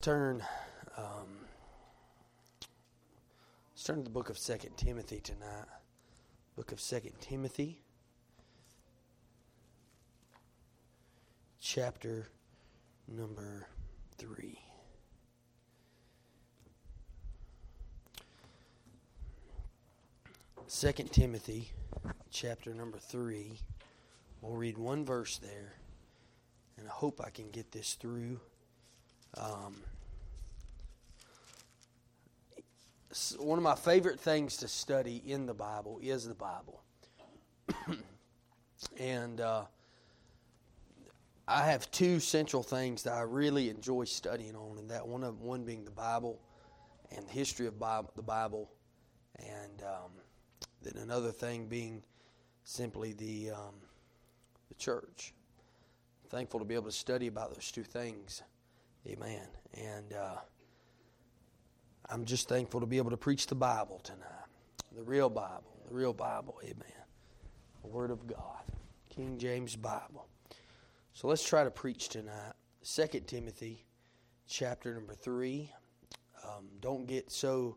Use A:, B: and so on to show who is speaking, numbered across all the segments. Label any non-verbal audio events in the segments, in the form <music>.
A: turn um, let's turn to the book of second timothy tonight. Book of second timothy chapter number three. three second timothy chapter number three. We'll read one verse there and i hope i can get this through um, one of my favorite things to study in the Bible is the Bible. <clears throat> and uh, I have two central things that I really enjoy studying on, and that one of one being the Bible and the history of Bible, the Bible, and um, then another thing being simply the um, the church. I'm thankful to be able to study about those two things. Amen. And uh, I'm just thankful to be able to preach the Bible tonight. The real Bible. The real Bible. Amen. The Word of God. King James Bible. So let's try to preach tonight. 2 Timothy chapter number 3. Um, don't get so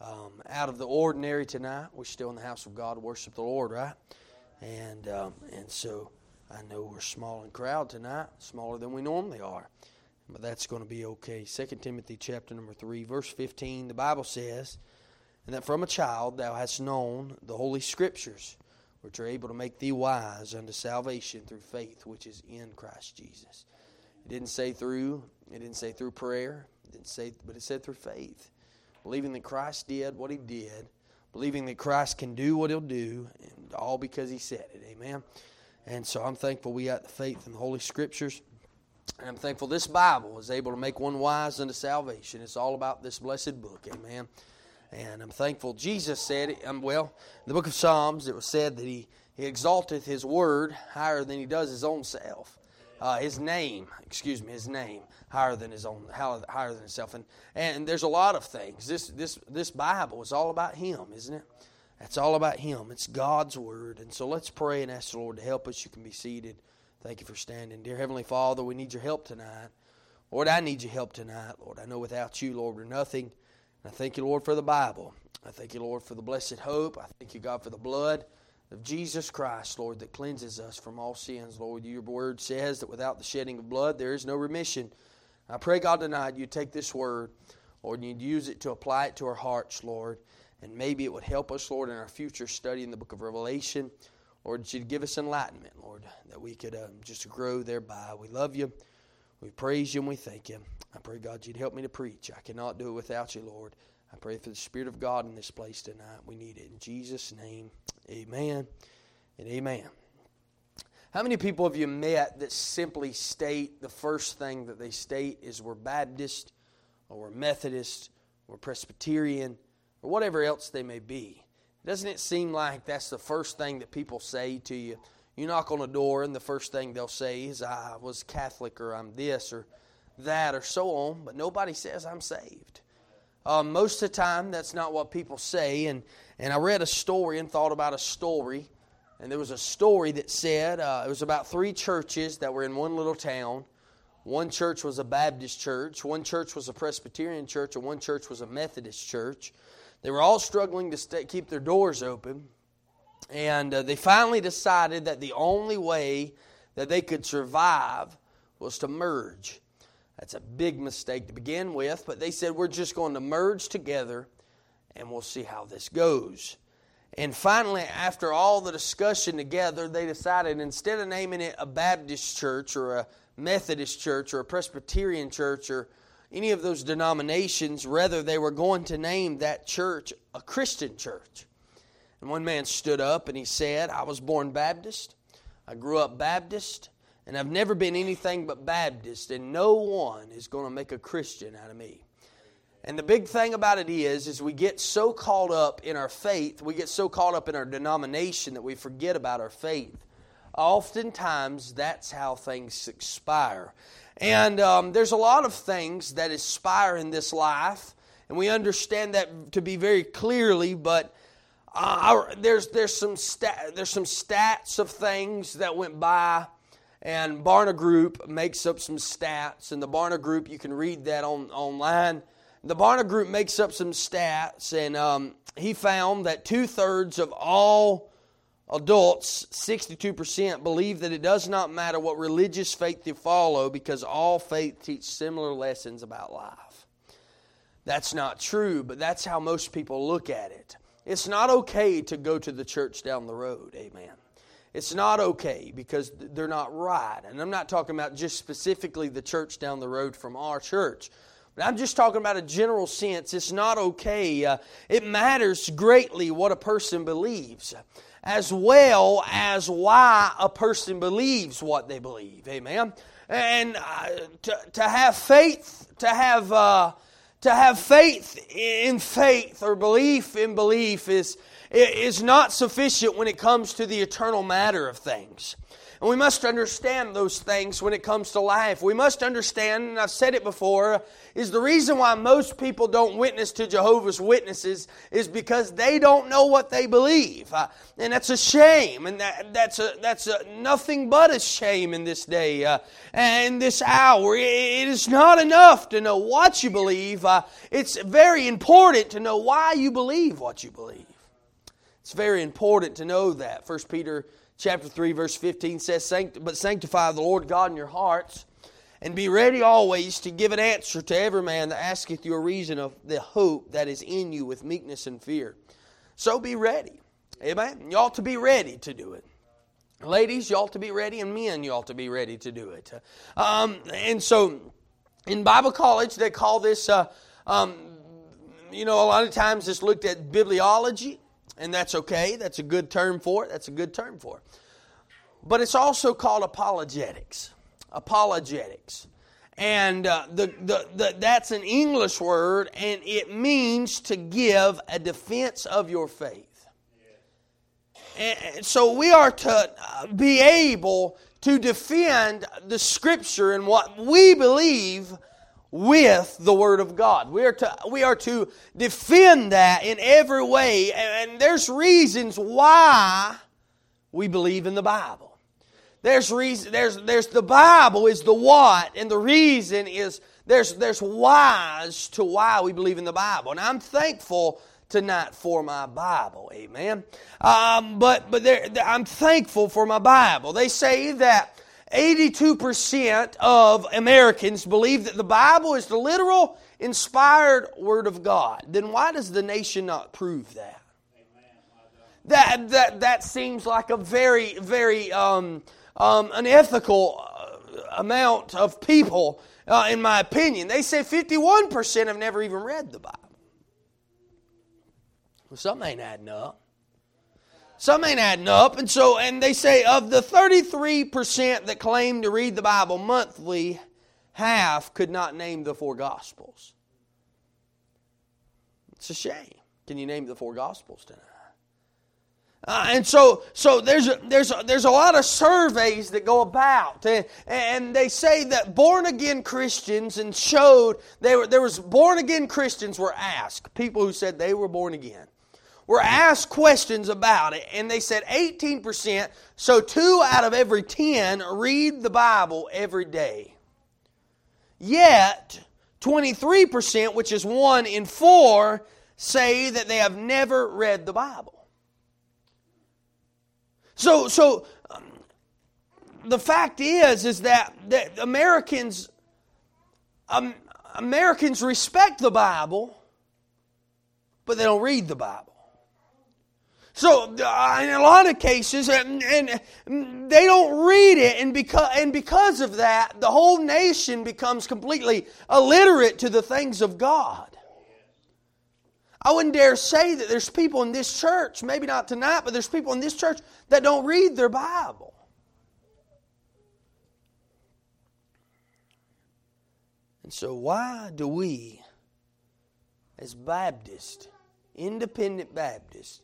A: um, out of the ordinary tonight. We're still in the house of God worship the Lord, right? And, um, and so I know we're small in crowd tonight, smaller than we normally are. But that's going to be okay. 2 Timothy chapter number 3, verse 15, the Bible says, And that from a child thou hast known the holy scriptures, which are able to make thee wise unto salvation through faith which is in Christ Jesus. It didn't say through, it didn't say through prayer, it didn't say, but it said through faith. Believing that Christ did what he did, believing that Christ can do what he'll do, and all because he said it. Amen. And so I'm thankful we got the faith in the Holy Scriptures. And I'm thankful this Bible is able to make one wise unto salvation. It's all about this blessed book. Amen. And I'm thankful Jesus said, um, well, in the book of Psalms, it was said that he, he exalteth his word higher than he does his own self. Uh, his name, excuse me, his name higher than his own, higher than himself. And, and there's a lot of things. This, this, this Bible is all about him, isn't it? It's all about him. It's God's word. And so let's pray and ask the Lord to help us. You can be seated. Thank you for standing. Dear Heavenly Father, we need your help tonight. Lord, I need your help tonight. Lord, I know without you, Lord, we're nothing. And I thank you, Lord, for the Bible. I thank you, Lord, for the blessed hope. I thank you, God, for the blood of Jesus Christ, Lord, that cleanses us from all sins. Lord, your word says that without the shedding of blood, there is no remission. I pray, God, tonight you take this word, Lord, and you'd use it to apply it to our hearts, Lord. And maybe it would help us, Lord, in our future study in the book of Revelation. Lord, that you'd give us enlightenment, Lord, that we could um, just grow thereby. We love you. We praise you and we thank you. I pray, God, you'd help me to preach. I cannot do it without you, Lord. I pray for the Spirit of God in this place tonight. We need it. In Jesus' name, amen and amen. How many people have you met that simply state the first thing that they state is we're Baptist or we're Methodist or Presbyterian or whatever else they may be? Doesn't it seem like that's the first thing that people say to you? You knock on a door, and the first thing they'll say is, I was Catholic, or I'm this, or that, or so on, but nobody says I'm saved. Um, most of the time, that's not what people say. And, and I read a story and thought about a story. And there was a story that said uh, it was about three churches that were in one little town. One church was a Baptist church, one church was a Presbyterian church, and one church was a Methodist church. They were all struggling to stay, keep their doors open. And uh, they finally decided that the only way that they could survive was to merge. That's a big mistake to begin with, but they said, We're just going to merge together and we'll see how this goes. And finally, after all the discussion together, they decided instead of naming it a Baptist church or a Methodist church or a Presbyterian church or any of those denominations. Rather, they were going to name that church a Christian church. And one man stood up and he said, I was born Baptist, I grew up Baptist, and I've never been anything but Baptist, and no one is going to make a Christian out of me. And the big thing about it is, is we get so caught up in our faith, we get so caught up in our denomination that we forget about our faith. Oftentimes, that's how things expire. And um, there's a lot of things that expire in this life, and we understand that to be very clearly. But uh, there's there's some stat, there's some stats of things that went by, and Barna Group makes up some stats, and the Barna Group, you can read that on, online. The Barna Group makes up some stats, and um, he found that two thirds of all adults, 62%, believe that it does not matter what religious faith you follow because all faith teach similar lessons about life. That's not true, but that's how most people look at it. It's not okay to go to the church down the road, amen. It's not okay because they're not right. And I'm not talking about just specifically the church down the road from our church. But I'm just talking about a general sense. It's not okay. Uh, it matters greatly what a person believes, as well as why a person believes what they believe. Amen. And uh, to, to have faith, to have uh, to have faith in faith or belief in belief is is not sufficient when it comes to the eternal matter of things. And we must understand those things when it comes to life. We must understand, and I've said it before, is the reason why most people don't witness to Jehovah's Witnesses is because they don't know what they believe. Uh, and that's a shame. And that, that's, a, that's a, nothing but a shame in this day uh, and this hour. It is not enough to know what you believe, uh, it's very important to know why you believe what you believe. It's very important to know that. 1 Peter chapter 3 verse 15 says, But sanctify the Lord God in your hearts, and be ready always to give an answer to every man that asketh you a reason of the hope that is in you with meekness and fear. So be ready. Amen. You ought to be ready to do it. Ladies, you ought to be ready, and men, you ought to be ready to do it. Um, and so, in Bible college, they call this, uh, um, you know, a lot of times it's looked at bibliology and that's okay. That's a good term for it. That's a good term for it. But it's also called apologetics. Apologetics. And uh, the, the, the, that's an English word, and it means to give a defense of your faith. And so we are to uh, be able to defend the Scripture and what we believe with the Word of God. We are to, we are to defend that in every way, and there's reasons why we believe in the Bible. There's reason, there's, there's the Bible is the what, and the reason is there's, there's whys to why we believe in the Bible. And I'm thankful tonight for my Bible. Amen. Um, but but there, I'm thankful for my Bible. They say that 82% of Americans believe that the Bible is the literal, inspired Word of God. Then why does the nation not prove that? That, that, that seems like a very, very um, um, unethical uh, amount of people, uh, in my opinion. They say 51% have never even read the Bible. Well, something ain't adding up. Some ain't adding up. And so, and they say of the 33% that claim to read the Bible monthly, half could not name the four Gospels. It's a shame. Can you name the four Gospels tonight? Uh, and so, so there's a, there's a, there's a lot of surveys that go about, and, and they say that born again Christians and showed they were there was born again Christians were asked people who said they were born again were asked questions about it, and they said 18%, so two out of every 10 read the Bible every day. Yet, 23%, which is one in four, say that they have never read the Bible. So, so um, the fact is, is that, that Americans, um, Americans respect the Bible, but they don't read the Bible. So, uh, in a lot of cases, and, and, they don't read it, and because, and because of that, the whole nation becomes completely illiterate to the things of God. I wouldn't dare say that there's people in this church, maybe not tonight, but there's people in this church that don't read their Bible. And so, why do we, as Baptists, independent Baptists,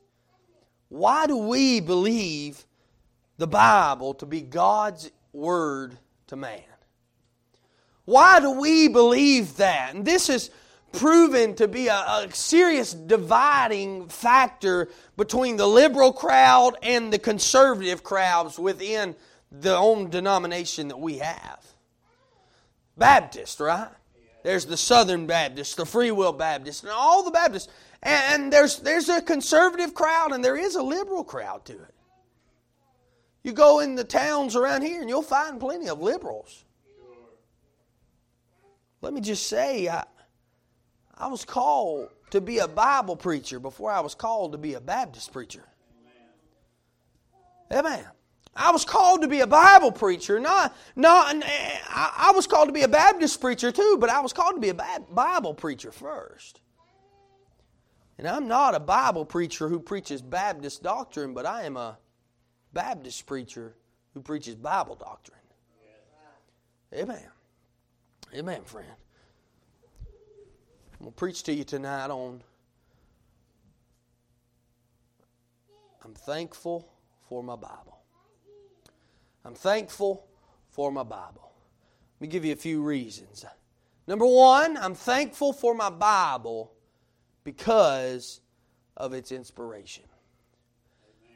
A: why do we believe the Bible to be God's word to man? Why do we believe that? And this is proven to be a, a, serious dividing factor between the liberal crowd and the conservative crowds within the own denomination that we have. Baptist, right? There's the Southern Baptist, the Free Will Baptist, and all the Baptists. And there's, there's a conservative crowd and there is a liberal crowd to it. You go in the towns around here and you'll find plenty of liberals. Let me just say, I, I was called to be a Bible preacher before I was called to be a Baptist preacher. Amen. I was called to be a Bible preacher. Not, not, I was called to be a Baptist preacher too, but I was called to be a Bible preacher first. And I'm not a Bible preacher who preaches Baptist doctrine, but I am a Baptist preacher who preaches Bible doctrine. Amen. Amen, friend. I'm going to preach to you tonight on I'm thankful for my Bible. I'm thankful for my Bible. Let me give you a few reasons. Number one, I'm thankful for my Bible because of its inspiration.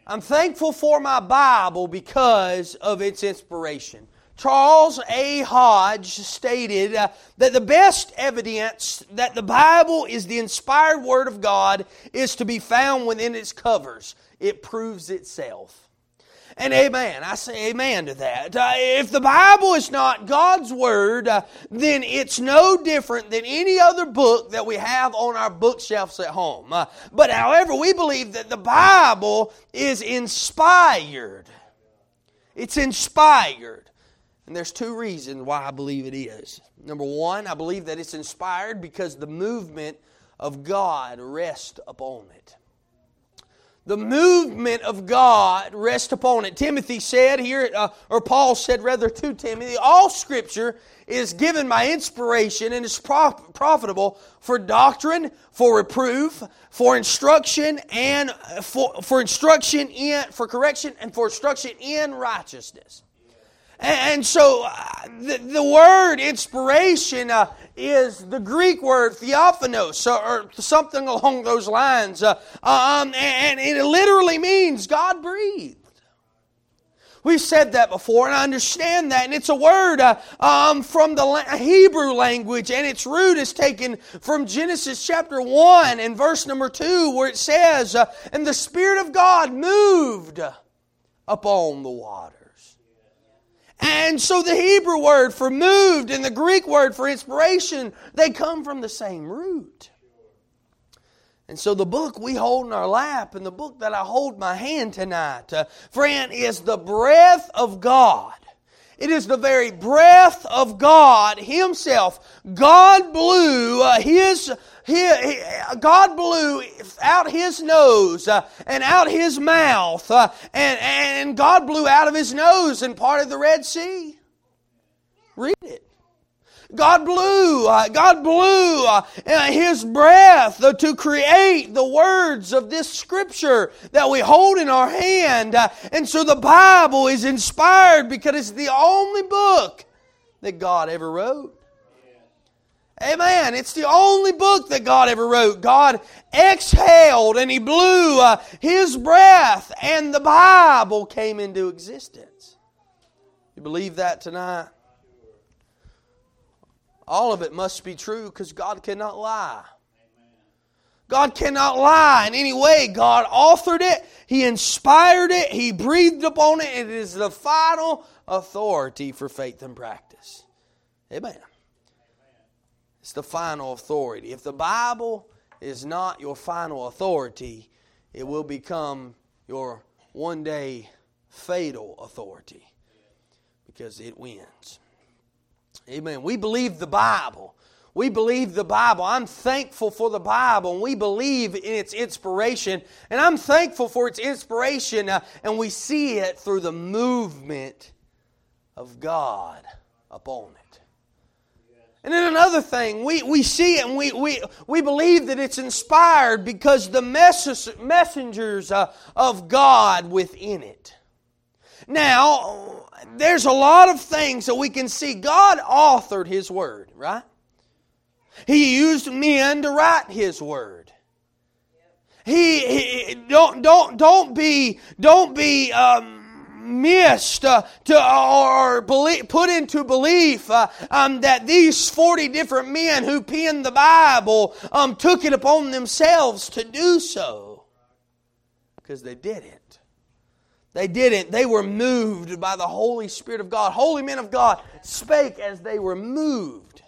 A: I'm thankful for my Bible because of its inspiration. Charles A. Hodge stated uh, that the best evidence that the Bible is the inspired Word of God is to be found within its covers. It proves itself. And amen. I say amen to that. Uh, if the Bible is not God's Word, uh, then it's no different than any other book that we have on our bookshelves at home. Uh, but however, we believe that the Bible is inspired. It's inspired. And there's two reasons why I believe it is. Number one, I believe that it's inspired because the movement of God rests upon it the movement of God rest upon it. Timothy said here, uh, or Paul said rather to Timothy, all Scripture is given by inspiration and is prof- profitable for doctrine, for reproof, for instruction, and for, for instruction in for correction and for instruction in righteousness. And so uh, the, the word inspiration uh, is the Greek word theophanos or something along those lines. Uh, um, and it literally means God breathed. We've said that before, and I understand that. And it's a word uh, um, from the Hebrew language, and its root is taken from Genesis chapter 1 and verse number 2, where it says, uh, And the Spirit of God moved upon the water. And so the Hebrew word for moved and the Greek word for inspiration, they come from the same root. And so the book we hold in our lap and the book that I hold my hand tonight, uh, friend, is the breath of God. It is the very breath of God Himself. God blew uh, His he, he, God blew out his nose uh, and out his mouth, uh, and, and God blew out of his nose and part of the Red Sea. Read it. God blew, uh, God blew uh, His breath uh, to create the words of this scripture that we hold in our hand. Uh, and so the Bible is inspired because it's the only book that God ever wrote. Amen. It's the only book that God ever wrote. God exhaled and He blew uh, His breath, and the Bible came into existence. You believe that tonight? All of it must be true because God cannot lie. God cannot lie in any way. God authored it, He inspired it, He breathed upon it. It is the final authority for faith and practice. Amen. It's the final authority. If the Bible is not your final authority, it will become your one day fatal authority because it wins. Amen. We believe the Bible. We believe the Bible. I'm thankful for the Bible, and we believe in its inspiration. And I'm thankful for its inspiration, uh, and we see it through the movement of God upon it. And then another thing, we, we see it and we, we, we believe that it's inspired because the messengers uh, of God within it. Now, there's a lot of things that we can see. God authored His Word, right? He used men to write His Word. He, he don't don't don't be don't be um, missed uh, to, or believe, put into belief uh, um, that these 40 different men who penned the Bible um, took it upon themselves to do so. Because they didn't. They didn't. They were moved by the Holy Spirit of God. Holy men of God spake as they were moved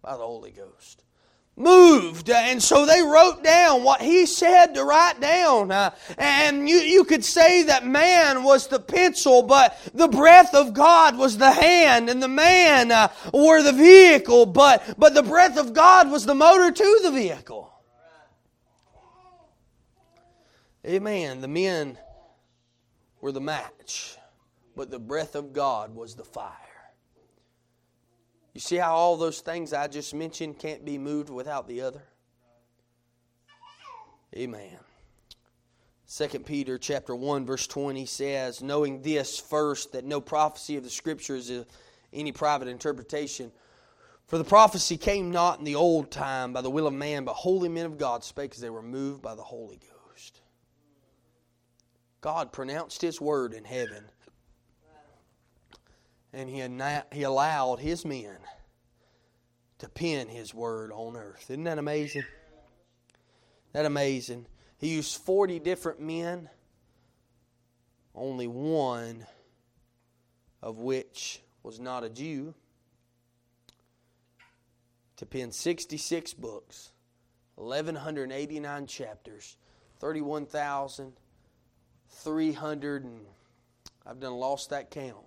A: by the Holy Ghost moved. And so they wrote down what he said to write down. Uh, and you, you could say that man was the pencil, but the breath of God was the hand, and the man uh, were the vehicle, but, but the breath of God was the motor to the vehicle. Amen. The men were the match, but the breath of God was the fire. You see how all those things I just mentioned can't be moved without the other? Amen. 2 Peter chapter 1 verse 20 says, knowing this first that no prophecy of the scriptures is any private interpretation, for the prophecy came not in the old time by the will of man, but holy men of God spake as they were moved by the Holy Ghost. God pronounced his word in heaven and he, he allowed his men to pen his word on earth. Isn't that amazing? That amazing. He used 40 different men, only one of which was not a Jew, to pen 66 books, 1,189 chapters, 31,300 and I've done lost that count.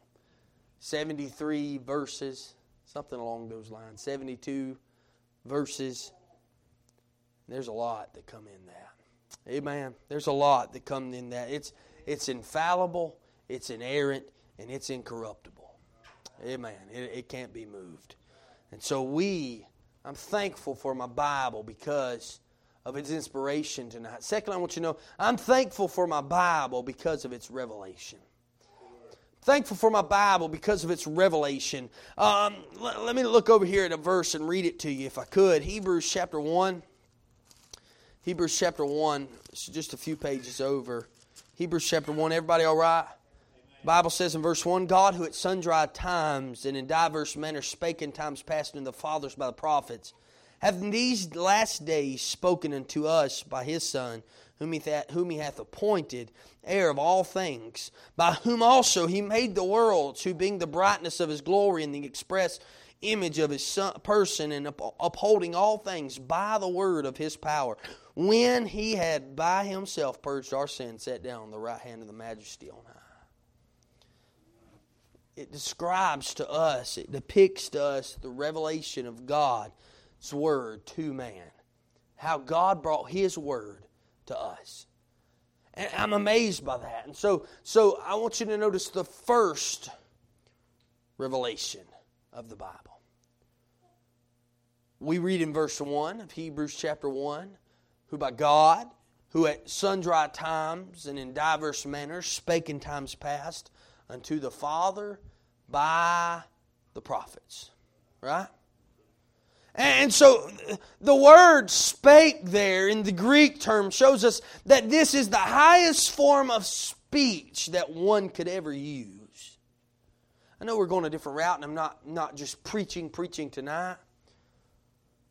A: 73 verses, something along those lines, 72 verses. There's a lot that come in that. Amen. There's a lot that come in that. It's it's infallible, it's inerrant, and it's incorruptible. Amen. It, it can't be moved. And so we, I'm thankful for my Bible because of its inspiration tonight. Second, I want you to know I'm thankful for my Bible because of its revelation thankful for my Bible because of its revelation. Um, let, let, me look over here at a verse and read it to you if I could. Hebrews chapter 1. Hebrews chapter 1. It's just a few pages over. Hebrews chapter 1. Everybody all right? Bible says in verse 1 God, who at sundry times and in diverse manners spake in times past unto the fathers by the prophets, hath in these last days spoken unto us by his Son whom he, th- whom he hath appointed heir of all things, by whom also he made the worlds, who being the brightness of his glory and the express image of his son, person, and up- upholding all things by the word of his power, when he had by himself purged our sins, sat down on the right hand of the majesty on high. It describes to us, it depicts to us the revelation of God's word to man. How God brought his word to us. And I'm amazed by that. And so, so I want you to notice the first revelation of the Bible. We read in verse 1 of Hebrews chapter 1 who by God, who at sundry times and in diverse manners spake in times past unto the Father by the prophets. Right? And so the word spake there in the Greek term shows us that this is the highest form of speech that one could ever use. I know we're going a different route, and I'm not, not just preaching, preaching tonight.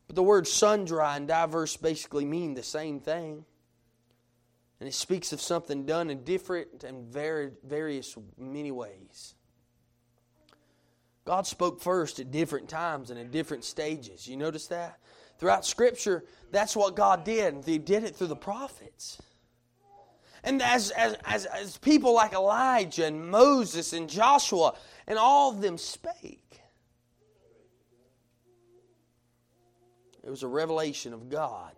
A: But the word sundry and diverse basically mean the same thing. And it speaks of something done in different and various many ways. God spoke first at different times and in different stages. You notice that? Throughout Scripture, that's what God did. He did it through the prophets. And as, as, as, as people like Elijah and Moses and Joshua and all of them spake, it was a revelation of God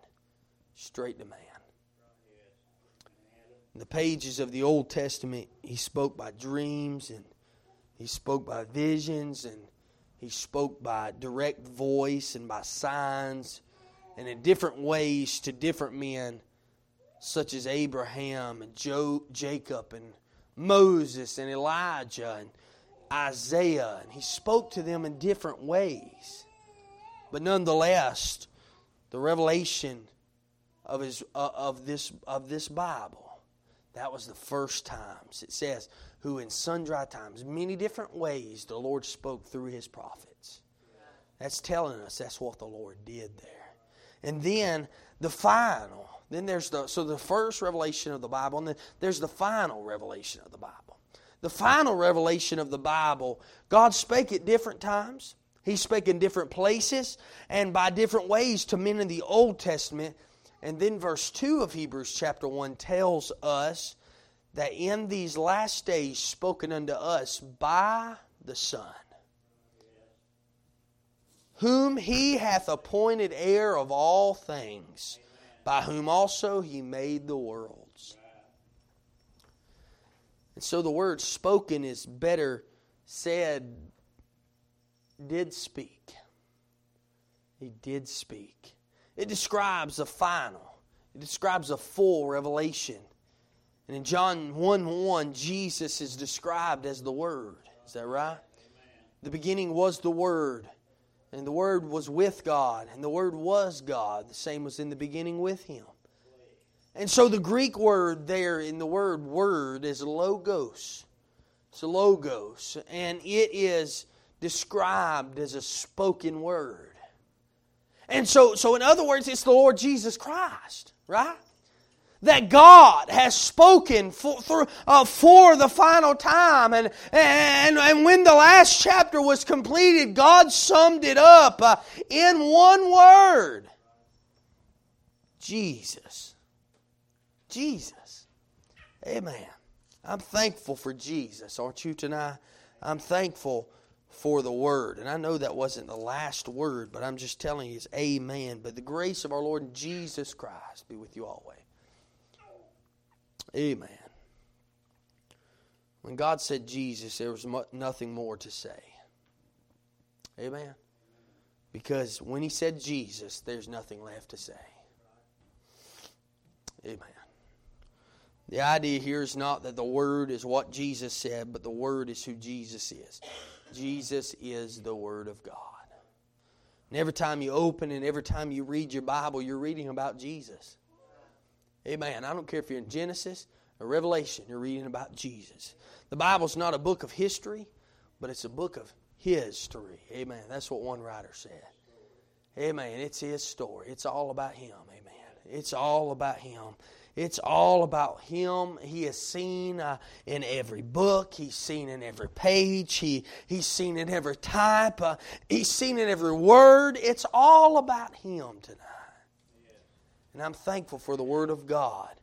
A: straight to man. In the pages of the Old Testament, he spoke by dreams and he spoke by visions and he spoke by direct voice and by signs and in different ways to different men, such as Abraham and Jacob and Moses and Elijah and Isaiah. And he spoke to them in different ways. But nonetheless, the revelation of, his, uh, of, this, of this Bible That was the first times. It says, who in sundry times, many different ways, the Lord spoke through his prophets. That's telling us that's what the Lord did there. And then the final. Then there's the so the first revelation of the Bible, and then there's the final revelation of the Bible. The final revelation of the Bible, God spake at different times. He spake in different places and by different ways to men in the Old Testament. And then verse 2 of Hebrews chapter 1 tells us that in these last days spoken unto us by the Son, whom he hath appointed heir of all things, by whom also he made the worlds. And so the word spoken is better said, did speak. He did speak. It describes a final, it describes a full revelation. And in John 1 1, Jesus is described as the Word. Is that right? The beginning was the Word, and the Word was with God, and the Word was God. The same was in the beginning with Him. And so the Greek word there in the word word is logos. It's logos, and it is described as a spoken word. And so, so in other words, it's the Lord Jesus Christ, right? That God has spoken for, for, uh, for the final time. And, and, and when the last chapter was completed, God summed it up uh, in one word Jesus. Jesus. Amen. I'm thankful for Jesus, aren't you tonight? I'm thankful for the word. And I know that wasn't the last word, but I'm just telling you it's amen. But the grace of our Lord Jesus Christ be with you always. Amen. When God said Jesus, there was nothing more to say. Amen. Because when He said Jesus, there's nothing left to say. Amen. The idea here is not that the Word is what Jesus said, but the Word is who Jesus is. Jesus is the Word of God. And every time you open and every time you read your Bible, you're reading about Jesus. Amen. I don't care if you're in Genesis or Revelation, you're reading about Jesus. The Bible's not a book of history, but it's a book of His story. Amen. That's what one writer said. Amen. It's His story. It's all about Him. Amen. It's all about Him. It's all about Him. He is seen uh, in every book. He's seen in every page. He, he's seen in every type. Uh, he's seen in every word. It's all about Him tonight. And I'm thankful for the Word of God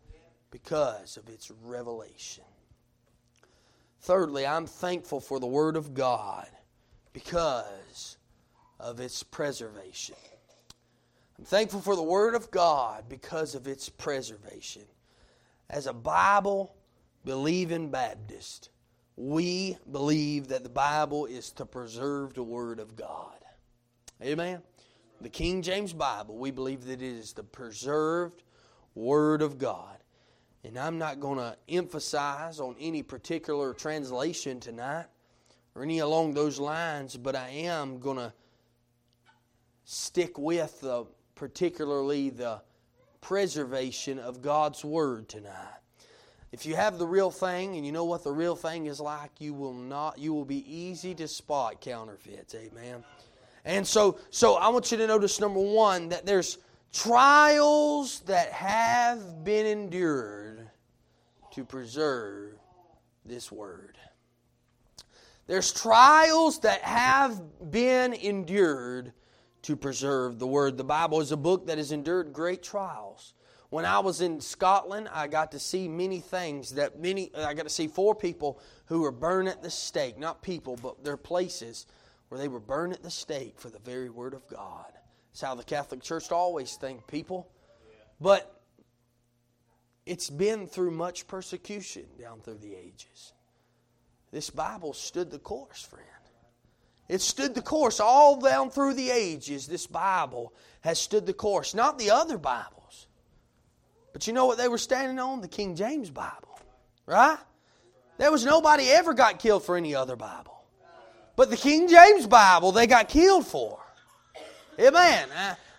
A: because of its revelation. Thirdly, I'm thankful for the Word of God because of its preservation. I'm thankful for the Word of God because of its preservation. As a Bible believing Baptist, we believe that the Bible is the preserved Word of God. Amen? The King James Bible, we believe that it is the preserved Word of God. And I'm not going to emphasize on any particular translation tonight or any along those lines, but I am going to stick with the, particularly the preservation of God's Word tonight. If you have the real thing and you know what the real thing is like, you will not you will be easy to spot counterfeits. Amen. And so, so I want you to notice number one that there's trials that have been endured to preserve this word. There's trials that have been endured to preserve the word. The Bible is a book that has endured great trials. When I was in Scotland, I got to see many things that many I got to see four people who were burned at the stake, not people, but their places where they were burned at the stake for the very word of God. That's how the Catholic Church always think people. But it's been through much persecution down through the ages. This Bible stood the course, friend. It stood the course all down through the ages. This Bible has stood the course. Not the other Bibles. But you know what they were standing on? The King James Bible. Right? There was nobody ever got killed for any other Bible. But the King James Bible, they got killed for. Amen.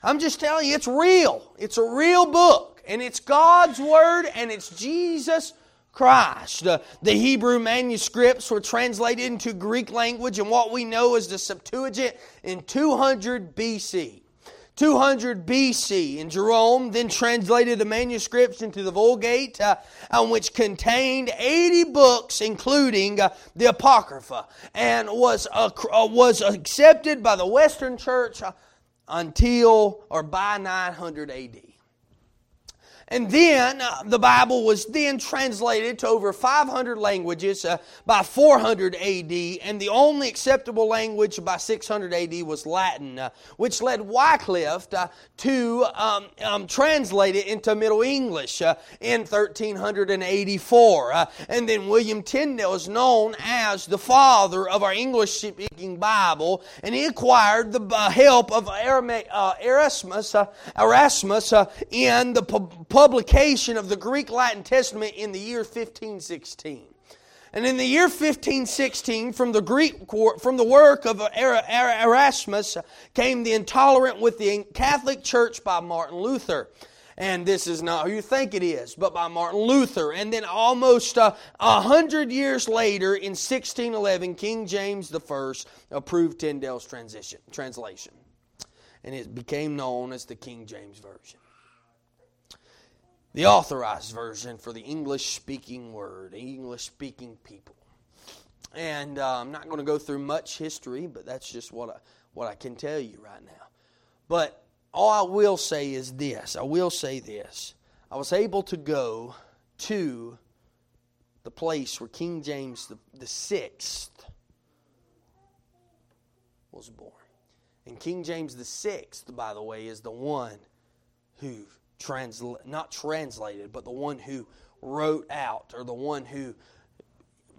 A: I'm just telling you, it's real. It's a real book. And it's God's Word and it's Jesus Christ. The Hebrew manuscripts were translated into Greek language and what we know as the Septuagint in 200 BC. 200 BC, and Jerome then translated the manuscripts into the Vulgate, uh, which contained 80 books, including uh, the Apocrypha, and was uh, was accepted by the Western Church uh, until or by 900 AD. And then uh, the Bible was then translated to over 500 languages uh, by 400 AD, and the only acceptable language by 600 AD was Latin, uh, which led Wycliffe uh, to um, um, translate it into Middle English uh, in 1384. Uh, and then William Tyndale is known as the father of our English speaking Bible, and he acquired the help of Erasmus, Erasmus in the publication of the Greek Latin Testament in the year 1516. And in the year 1516, from the Greek, from the work of Erasmus, came the Intolerant with the Catholic Church by Martin Luther. And this is not who you think it is, but by Martin Luther. And then almost uh, a uh, hundred years later, in 1611, King James I approved Tyndale's transition, translation. And it became known as the King James Version the authorized version for the English speaking word, English speaking people. And uh, I'm not going to go through much history, but that's just what I, what I can tell you right now. But all I will say is this I will say this. I was able to go to the place where King James the, the Sixth was born. And King James the Sixth, by the way, is the one who transla- not translated, but the one who wrote out or the one who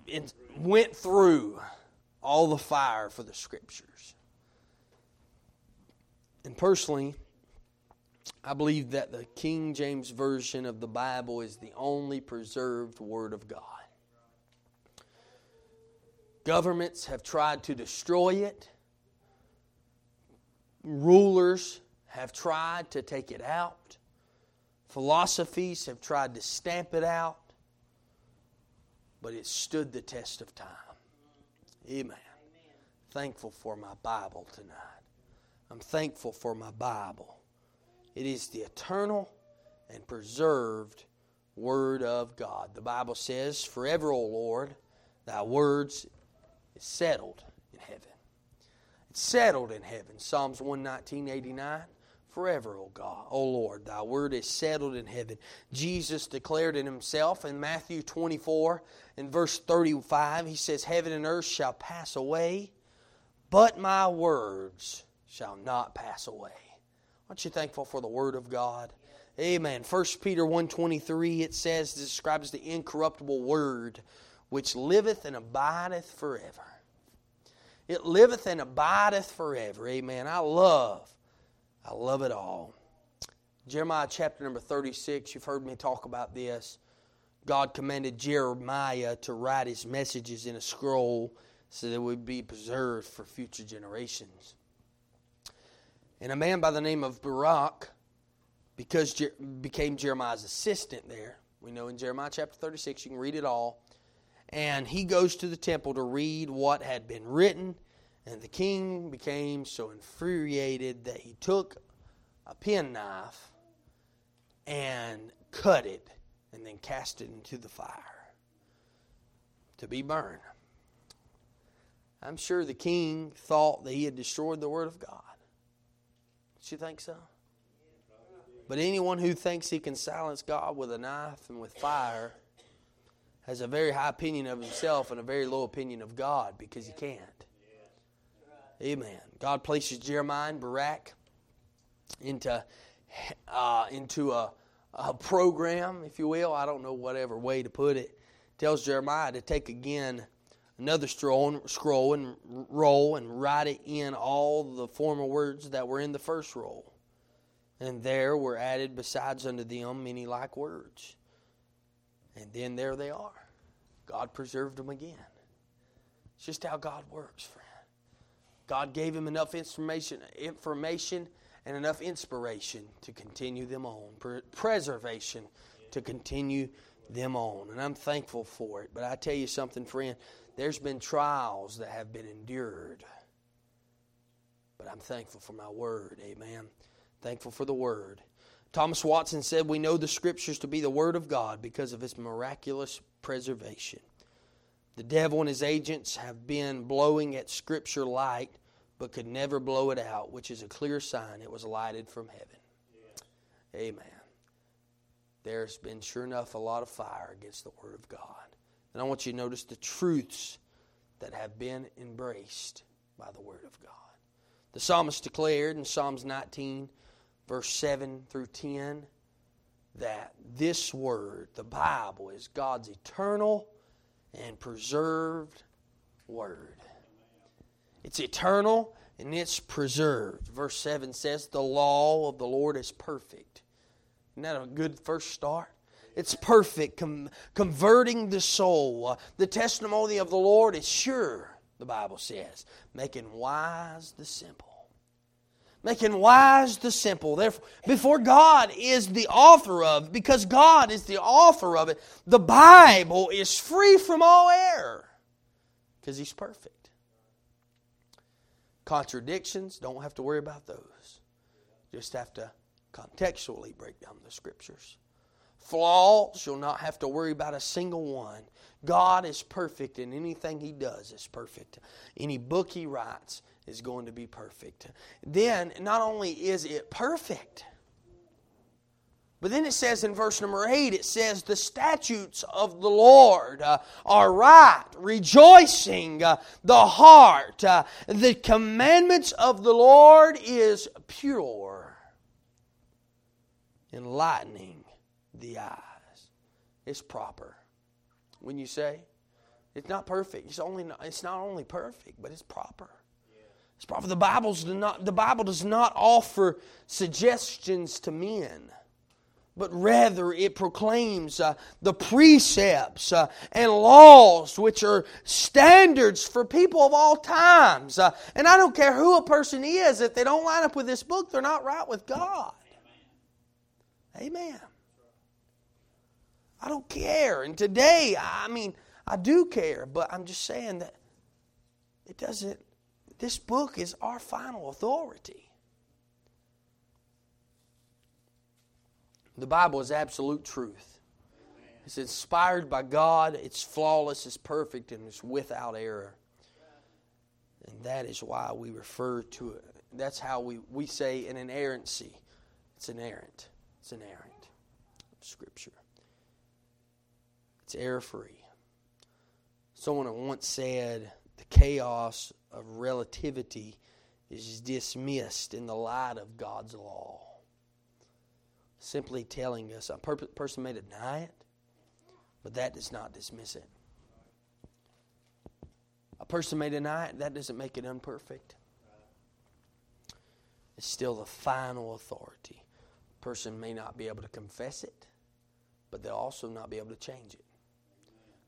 A: in, went through all the fire for the scriptures. And personally, I believe that the King James Version of the Bible is the only preserved Word of God. Governments have tried to destroy it, rulers have tried to take it out. Philosophies have tried to stamp it out, but it stood the test of time. Amen. Amen. Thankful for my Bible tonight. I'm thankful for my Bible. It is the eternal and preserved Word of God. The Bible says, Forever, O Lord, thy words is settled in heaven. It's settled in heaven. Psalms 119, 89 forever, O God, O Lord. Thy word is settled in heaven. Jesus declared in himself in Matthew 24 in verse 35, he says, Heaven and earth shall pass away, but my words shall not pass away. Aren't you thankful for the word of God? Amen. 1 Peter 1.23, it says, describes the incorruptible word which liveth and abideth forever. It liveth and abideth forever. Amen. I love I love it all. Jeremiah chapter number 36, you've heard me talk about this. God commanded Jeremiah to write his messages in a scroll so that it would be preserved for future generations. And a man by the name of Baruch because Je- became Jeremiah's assistant there, we know in Jeremiah chapter 36, you can read it all. And he goes to the temple to read what had been written and the king became so infuriated that he took a penknife and cut it and then cast it into the fire to be burned. I'm sure the king thought that he had destroyed the Word of God. Don't you think so? But anyone who thinks he can silence God with a knife and with fire has a very high opinion of himself and a very low opinion of God because he can't. Amen. God places Jeremiah and Baruch into, uh, into a, a program, if you will. I don't know whatever way to put it. Tells Jeremiah to take again another scroll, scroll and roll and write it in all the former words that were in the first roll. And there were added besides unto them many like words. And then there they are. God preserved them again. It's just how God works, friend. God gave him enough information, information and enough inspiration to continue them on, preservation to continue them on. And I'm thankful for it. But I tell you something, friend, there's been trials that have been endured. But I'm thankful for my word. Amen. Thankful for the word. Thomas Watson said, We know the scriptures to be the word of God because of its miraculous preservation. The devil and his agents have been blowing at scripture light, but could never blow it out, which is a clear sign it was lighted from heaven. Yeah. Amen. There's been, sure enough, a lot of fire against the Word of God. And I want you to notice the truths that have been embraced by the Word of God. The psalmist declared in Psalms 19, verse 7 through 10, that this Word, the Bible, is God's eternal and preserved Word. It's eternal and it's preserved. Verse 7 says, The law of the Lord is perfect. Isn't that a good first start? It's perfect, com- converting the soul. The testimony of the Lord is sure, the Bible says, making wise the simple. Making wise the simple. Therefore, before God is the author of, because God is the author of it, the Bible is free from all error because He's perfect. Contradictions, don't have to worry about those. Just have to contextually break down the scriptures. Flaws, you'll not have to worry about a single one. God is perfect, and anything He does is perfect. Any book He writes is going to be perfect. Then, not only is it perfect, but then it says in verse number 8, it says, The statutes of the Lord uh, are right, rejoicing uh, the heart. Uh, the commandments of the Lord is pure, enlightening the eyes. It's proper. When you say, it's not perfect. It's only not, it's not only perfect, but it's proper. It's proper. The Bible's not, the Bible does not offer suggestions to men but rather it proclaims uh, the precepts uh, and laws which are standards for people of all times. Uh, and I don't care who a person is, if they don't line up with this book, they're not right with God. Amen. I don't care. And today, I mean, I do care, but I'm just saying that it doesn't, this book is our final authority. The Bible is absolute truth. It's inspired by God, it's flawless, it's perfect, and it's without error. And that is why we refer to it. That's how we, we say an inerrancy. It's inerrant. It's inerrant. Scripture. It's error free. Someone once said the chaos of relativity is dismissed in the light of God's law simply telling us a person may deny it, but that does not dismiss it. A person may deny it, that doesn't make it unperfect. It's still the final authority. A person may not be able to confess it, but they'll also not be able to change it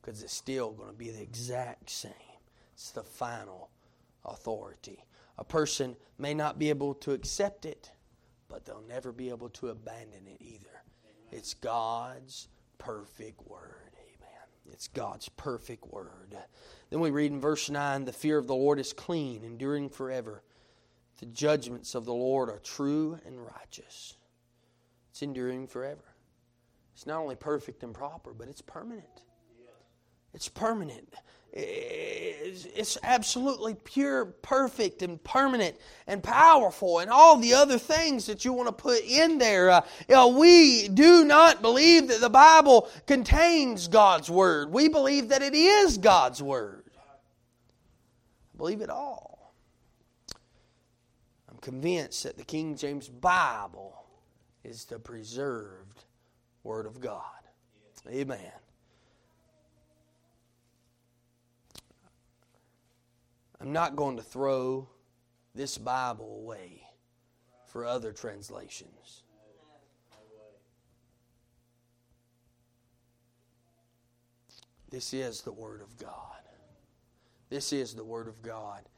A: because it's still going to be the exact same. It's the final authority. A person may not be able to accept it, but they'll never be able to abandon it either. It's God's perfect word. Amen. It's God's perfect word. Then we read in verse 9 the fear of the Lord is clean, enduring forever. The judgments of the Lord are true and righteous. It's enduring forever. It's not only perfect and proper, but it's permanent. It's permanent. It's absolutely pure, perfect, and permanent, and powerful, and all the other things that you want to put in there. Uh, you know, we do not believe that the Bible contains God's Word. We believe that it is God's Word. I believe it all. I'm convinced that the King James Bible is the preserved Word of God. Amen. I'm not going to throw this Bible away for other translations. This is the Word of God. This is the Word of God.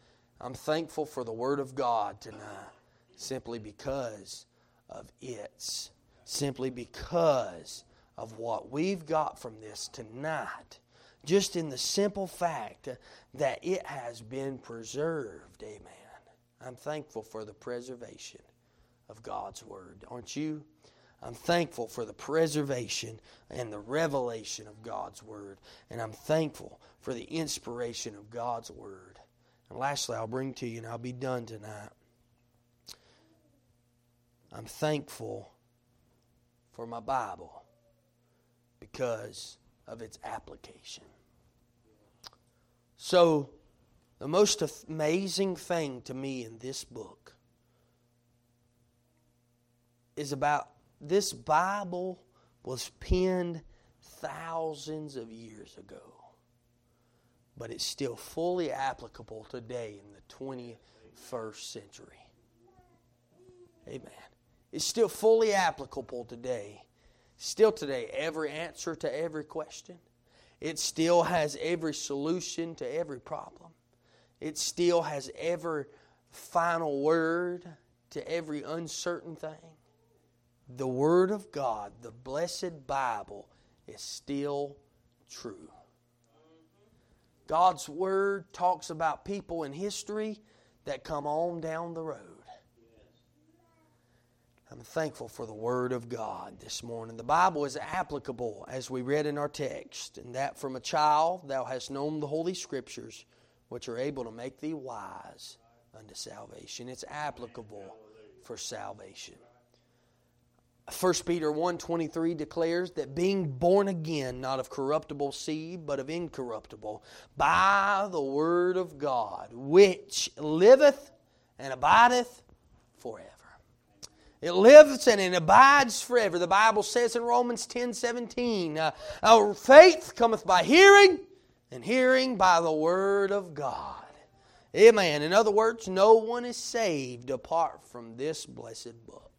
A: I'm thankful for the Word of God tonight simply because of its, simply because of what we've got from this tonight, just in the simple fact that it has been preserved. Amen. I'm thankful for the preservation of God's Word. Aren't you? I'm thankful for the preservation and the revelation of God's Word. And I'm thankful for the inspiration of God's Word. And lastly, I'll bring to you, and I'll be done tonight. I'm thankful for my Bible because of its application. So, the most amazing thing to me in this book is about this Bible was penned thousands of years ago, but it's still fully applicable today in the 21st century. Amen. It's still fully applicable today. Still today, every answer to every question. It still has every solution to every problem. It still has every final word to every uncertain thing the Word of God, the blessed Bible, is still true. God's Word talks about people in history that come on down the road. I'm thankful for the Word of God this morning. The Bible is applicable, as we read in our text, and that from a child thou hast known the Holy Scriptures, which are able to make thee wise unto salvation. It's applicable for salvation. 1 Peter 1:23 declares that being born again not of corruptible seed but of incorruptible by the word of God which liveth and abideth forever. It lives and it abides forever. The Bible says in Romans 10:17, uh, our faith cometh by hearing and hearing by the word of God. Amen. In other words, no one is saved apart from this blessed book.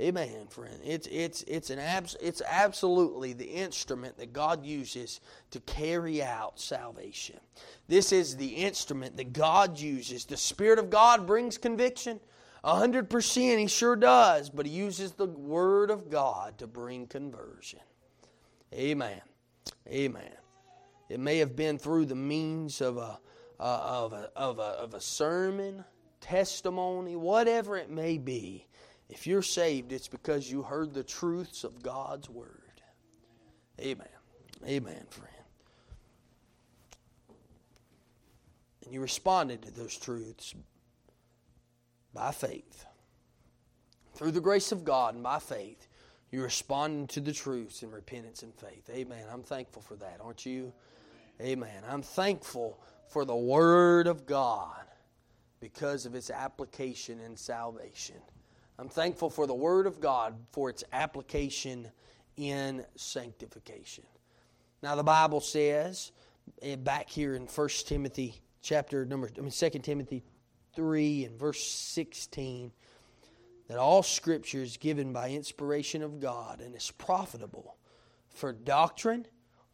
A: Amen, friend. It's it's it's an abs- it's absolutely the instrument that God uses to carry out salvation. This is the instrument that God uses. The Spirit of God brings conviction. A hundred percent, He sure does, but He uses the Word of God to bring conversion. Amen. Amen. It may have been through the means of a uh, of a, of a of a sermon, testimony, whatever it may be. If you're saved, it's because you heard the truths of God's Word. Amen. Amen, friend. And you responded to those truths by faith. Through the grace of God and by faith, you responded to the truths in repentance and faith. Amen. I'm thankful for that, aren't you? Amen. I'm thankful for the Word of God because of its application in salvation. I'm thankful for the Word of God for its application in sanctification. Now, the Bible says, eh, back here in 1 Timothy chapter number, I mean, 2 Timothy 3 and verse 16, that all Scripture is given by inspiration of God and is profitable for doctrine,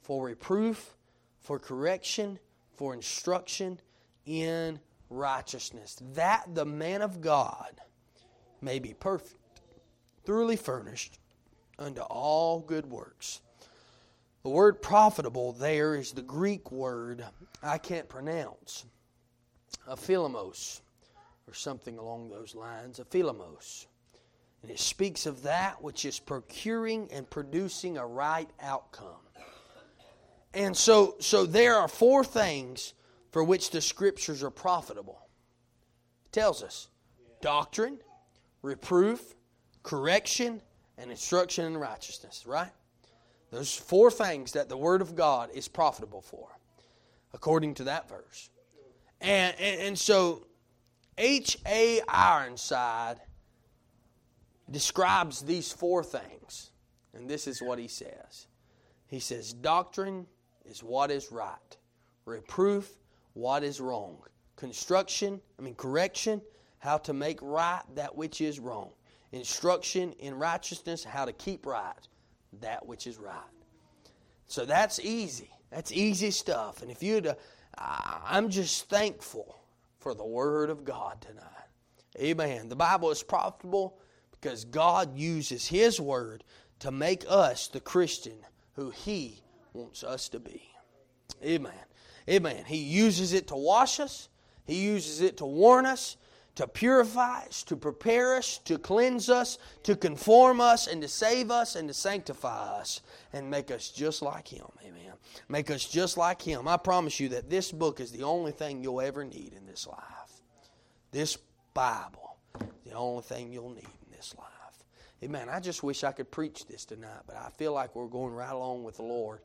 A: for reproof, for correction, for instruction in righteousness. That the man of God may be perfect, thoroughly furnished unto all good works. The word profitable there is the Greek word I can't pronounce, a aphilamos, or something along those lines, aphilamos. And it speaks of that which is procuring and producing a right outcome. And so, so there are four things for which the scriptures are profitable. It tells us doctrine, reproof, correction, and instruction in righteousness, right? Those four things that the Word of God is profitable for, according to that verse. And, and, and so, H.A. Ironside describes these four things. And this is what he says He says, Doctrine is what is right, reproof, what is wrong, construction, I mean, correction, how to make right that which is wrong, instruction in righteousness, how to keep right that which is right. So that's easy. That's easy stuff. And if you'd, uh, I'm just thankful for the Word of God tonight. Amen. The Bible is profitable because God uses His Word to make us the Christian who He wants us to be. Amen. Amen. He uses it to wash us, He uses it to warn us, to purify us, to prepare us, to cleanse us, to conform us, and to save us, and to sanctify us, and make us just like Him. Amen. Make us just like Him. I promise you that this book is the only thing you'll ever need in this life. This Bible, the only thing you'll need in this life. Amen. I just wish I could preach this tonight, but I feel like we're going right along with the Lord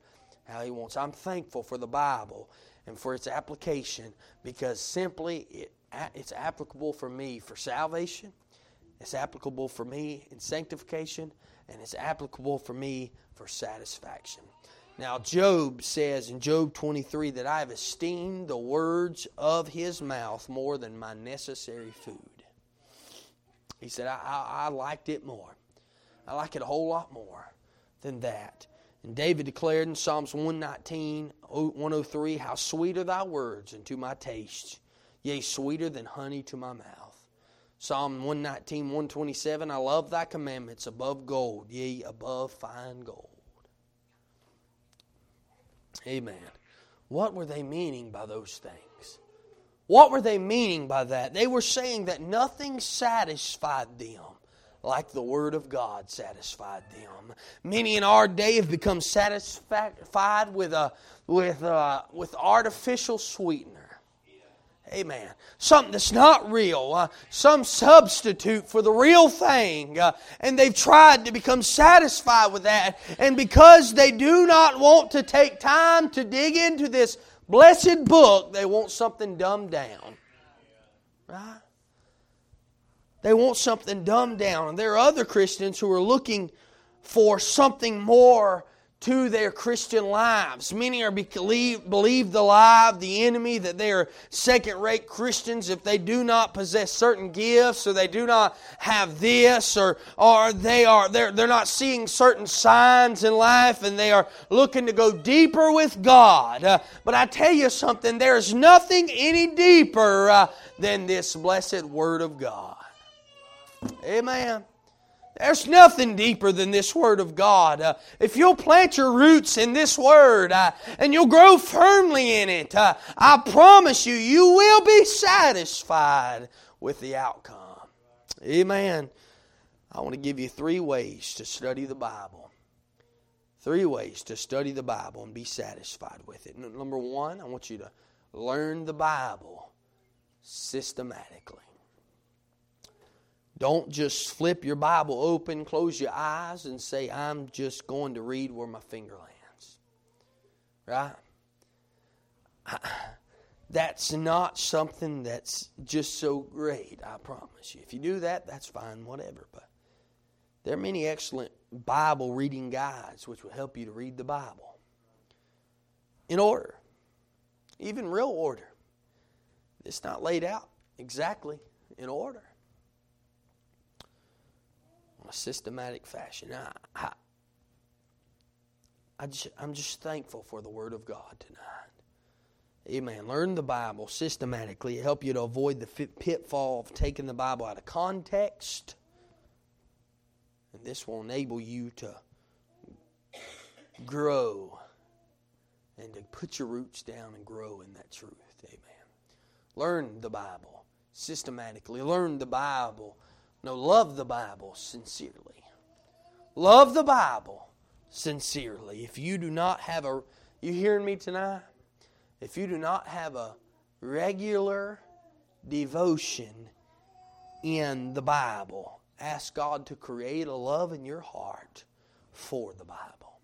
A: how He wants. I'm thankful for the Bible and for its application because simply it, it's applicable for me for salvation, it's applicable for me in sanctification, and it's applicable for me for satisfaction. Now, Job says in Job 23 that I have esteemed the words of his mouth more than my necessary food. He said, I, I, I liked it more. I like it a whole lot more than that. And David declared in Psalms 119, 103, How sweet are thy words unto my taste, yea, sweeter than honey to my mouth. Psalm 119, 127, I love thy commandments above gold, yea, above fine gold. Amen. What were they meaning by those things? What were they meaning by that? They were saying that nothing satisfied them like the Word of God satisfied them. Many in our day have become satisfied with, a, with, a, with artificial sweetener. Amen. Something that's not real, uh, some substitute for the real thing. Uh, and they've tried to become satisfied with that. And because they do not want to take time to dig into this blessed book, they want something dumbed down. Right? They want something dumbed down. And there are other Christians who are looking for something more to their Christian lives. Many are believe, believe the lie of the enemy that they are second rate Christians if they do not possess certain gifts or they do not have this or, or they are they're, they're not seeing certain signs in life and they are looking to go deeper with God. Uh, but I tell you something, there's nothing any deeper uh, than this blessed Word of God. Amen. There's nothing deeper than this Word of God. Uh, if you'll plant your roots in this Word uh, and you'll grow firmly in it, uh, I promise you, you will be satisfied with the outcome. Amen. I want to give you three ways to study the Bible. Three ways to study the Bible and be satisfied with it. Number one, I want you to learn the Bible systematically. Don't just flip your Bible open, close your eyes, and say, I'm just going to read where my finger lands. Right? <sighs> That's not something that's just so great, I promise you. If you do that, that's fine, whatever. But there are many excellent Bible reading guides which will help you to read the Bible in order, even real order. It's not laid out exactly in order a systematic fashion. I, I, I just, I'm just thankful for the Word of God tonight. Amen. Learn the Bible systematically. help you to avoid the pitfall of taking the Bible out of context. And this will enable you to grow and to put your roots down and grow in that truth. Amen. Learn the Bible systematically. Learn the Bible no, love the Bible sincerely. Love the Bible sincerely. If you do not have a, you hearing me tonight? If you do not have a regular devotion in the Bible, ask God to create a love in your heart for the Bible.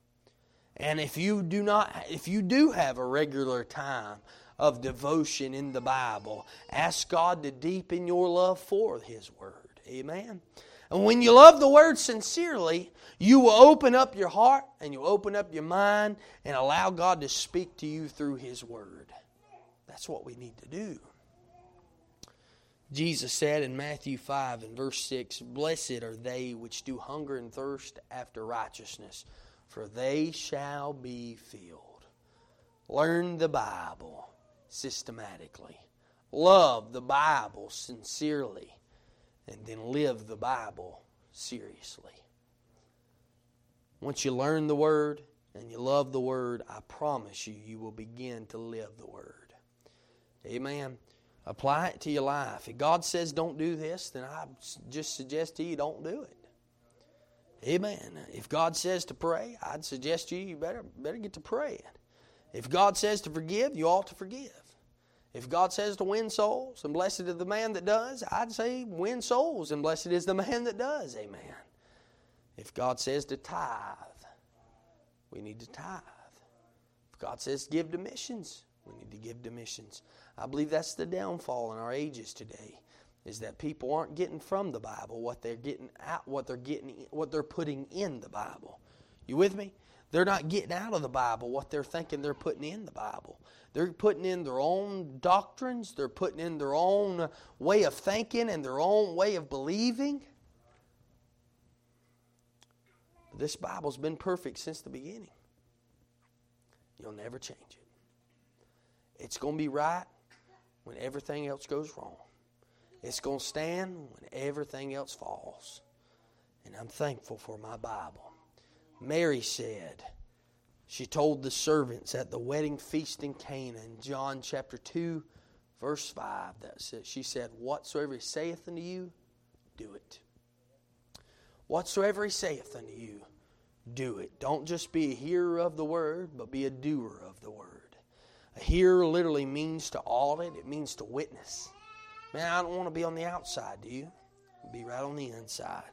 A: And if you do not if you do have a regular time of devotion in the Bible, ask God to deepen your love for his word. Amen. And when you love the Word sincerely, you will open up your heart and you'll open up your mind and allow God to speak to you through His Word. That's what we need to do. Jesus said in Matthew 5 and verse 6 Blessed are they which do hunger and thirst after righteousness, for they shall be filled. Learn the Bible systematically, love the Bible sincerely and then live the Bible seriously. Once you learn the Word and you love the Word, I promise you, you will begin to live the Word. Amen. Apply it to your life. If God says don't do this, then I just suggest to you don't do it. Amen. If God says to pray, I'd suggest to you you better better get to praying. If God says to forgive, you ought to forgive. If God says to win souls, and blessed is the man that does, I'd say win souls, and blessed is the man that does. Amen. If God says to tithe, we need to tithe. If God says give to missions, we need to give to missions. I believe that's the downfall in our ages today is that people aren't getting from the Bible what they're getting out what they're getting what they're putting in the Bible. You with me? They're not getting out of the Bible what they're thinking they're putting in the Bible. They're putting in their own doctrines, they're putting in their own way of thinking and their own way of believing. This Bible's been perfect since the beginning. You'll never change it. It's going to be right when everything else goes wrong. It's going to stand when everything else falls. And I'm thankful for my Bible. Mary said, she told the servants at the wedding feast in Cana in John chapter 2, verse 5, that said, she said, Whatsoever he saith unto you, do it. Whatsoever he saith unto you, do it. Don't just be a hearer of the word, but be a doer of the word. A hearer literally means to audit, it means to witness. Man, I don't want to be on the outside, do you? Be right on the inside.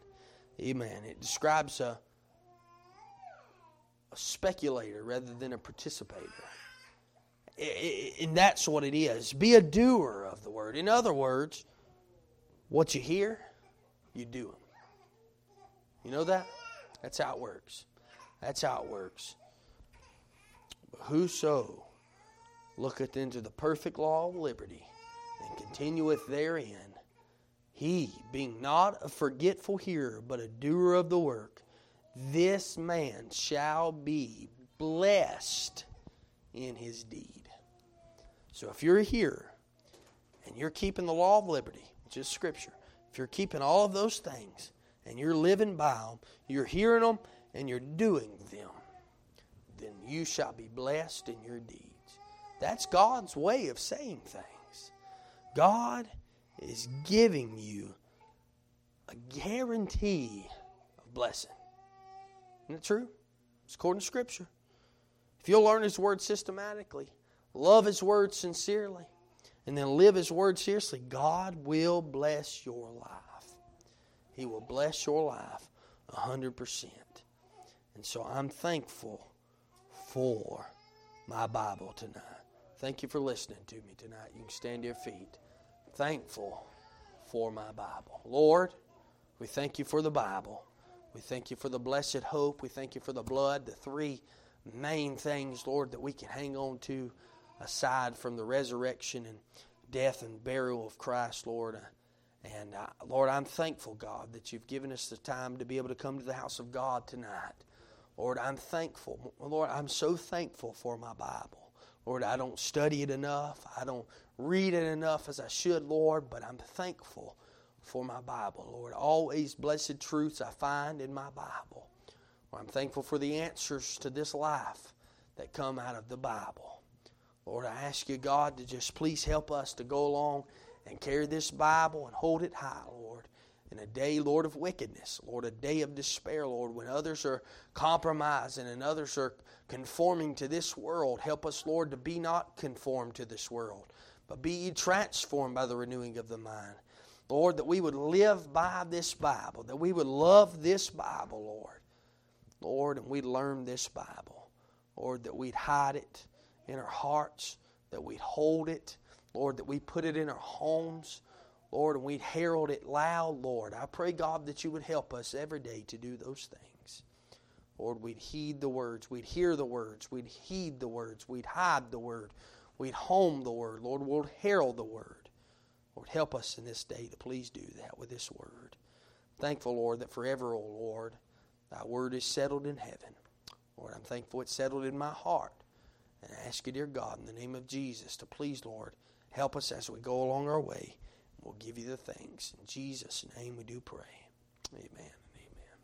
A: Amen. It describes a speculator rather than a participator. And that's what it is. Be a doer of the word. In other words, what you hear, you do them. You know that? That's how it works. That's how it works. But whoso looketh into the perfect law of liberty and continueth therein, he, being not a forgetful hearer, but a doer of the work, this man shall be blessed in his deed. So if you're a hearer and you're keeping the law of liberty, which is Scripture, if you're keeping all of those things and you're living by them, you're hearing them and you're doing them, then you shall be blessed in your deeds. That's God's way of saying things. God is giving you a guarantee of blessing. Isn't it true? It's according to Scripture. If you'll learn His Word systematically, love His Word sincerely, and then live His Word seriously, God will bless your life. He will bless your life a hundred percent. And so I'm thankful for my Bible tonight. Thank you for listening to me tonight. You can stand to your feet. Thankful for my Bible. Lord, we thank you for the Bible. We thank you for the blessed hope. We thank you for the blood, the three main things, Lord, that we can hang on to aside from the resurrection and death and burial of Christ, Lord. And uh, Lord, I'm thankful, God, that you've given us the time to be able to come to the house of God tonight. Lord, I'm thankful. Lord, I'm so thankful for my Bible. Lord, I don't study it enough. I don't read it enough as I should, Lord, but I'm thankful for my Bible, Lord. Always blessed truths I find in my Bible. Lord, I'm thankful for the answers to this life that come out of the Bible. Lord, I ask you, God, to just please help us to go along and carry this Bible and hold it high, Lord in a day, Lord, of wickedness, Lord, a day of despair, Lord, when others are compromising and others are conforming to this world. Help us, Lord, to be not conformed to this world, but be transformed by the renewing of the mind. Lord, that we would live by this Bible, that we would love this Bible, Lord. Lord, and we'd learn this Bible. Lord, that we'd hide it in our hearts, that we'd hold it, Lord, that we put it in our homes. Lord, and we'd herald it loud, Lord. I pray, God, that you would help us every day to do those things. Lord, we'd heed the words, we'd hear the words, we'd heed the words, we'd hide the word, we'd home the word. Lord, we'll herald the word. Lord, help us in this day to please do that with this word. Thankful, Lord, that forever, O oh Lord, thy word is settled in heaven. Lord, I'm thankful it's settled in my heart. And I ask you, dear God, in the name of Jesus, to please, Lord, help us as we go along our way. We'll give you the thanks. In Jesus' name we do pray. Amen.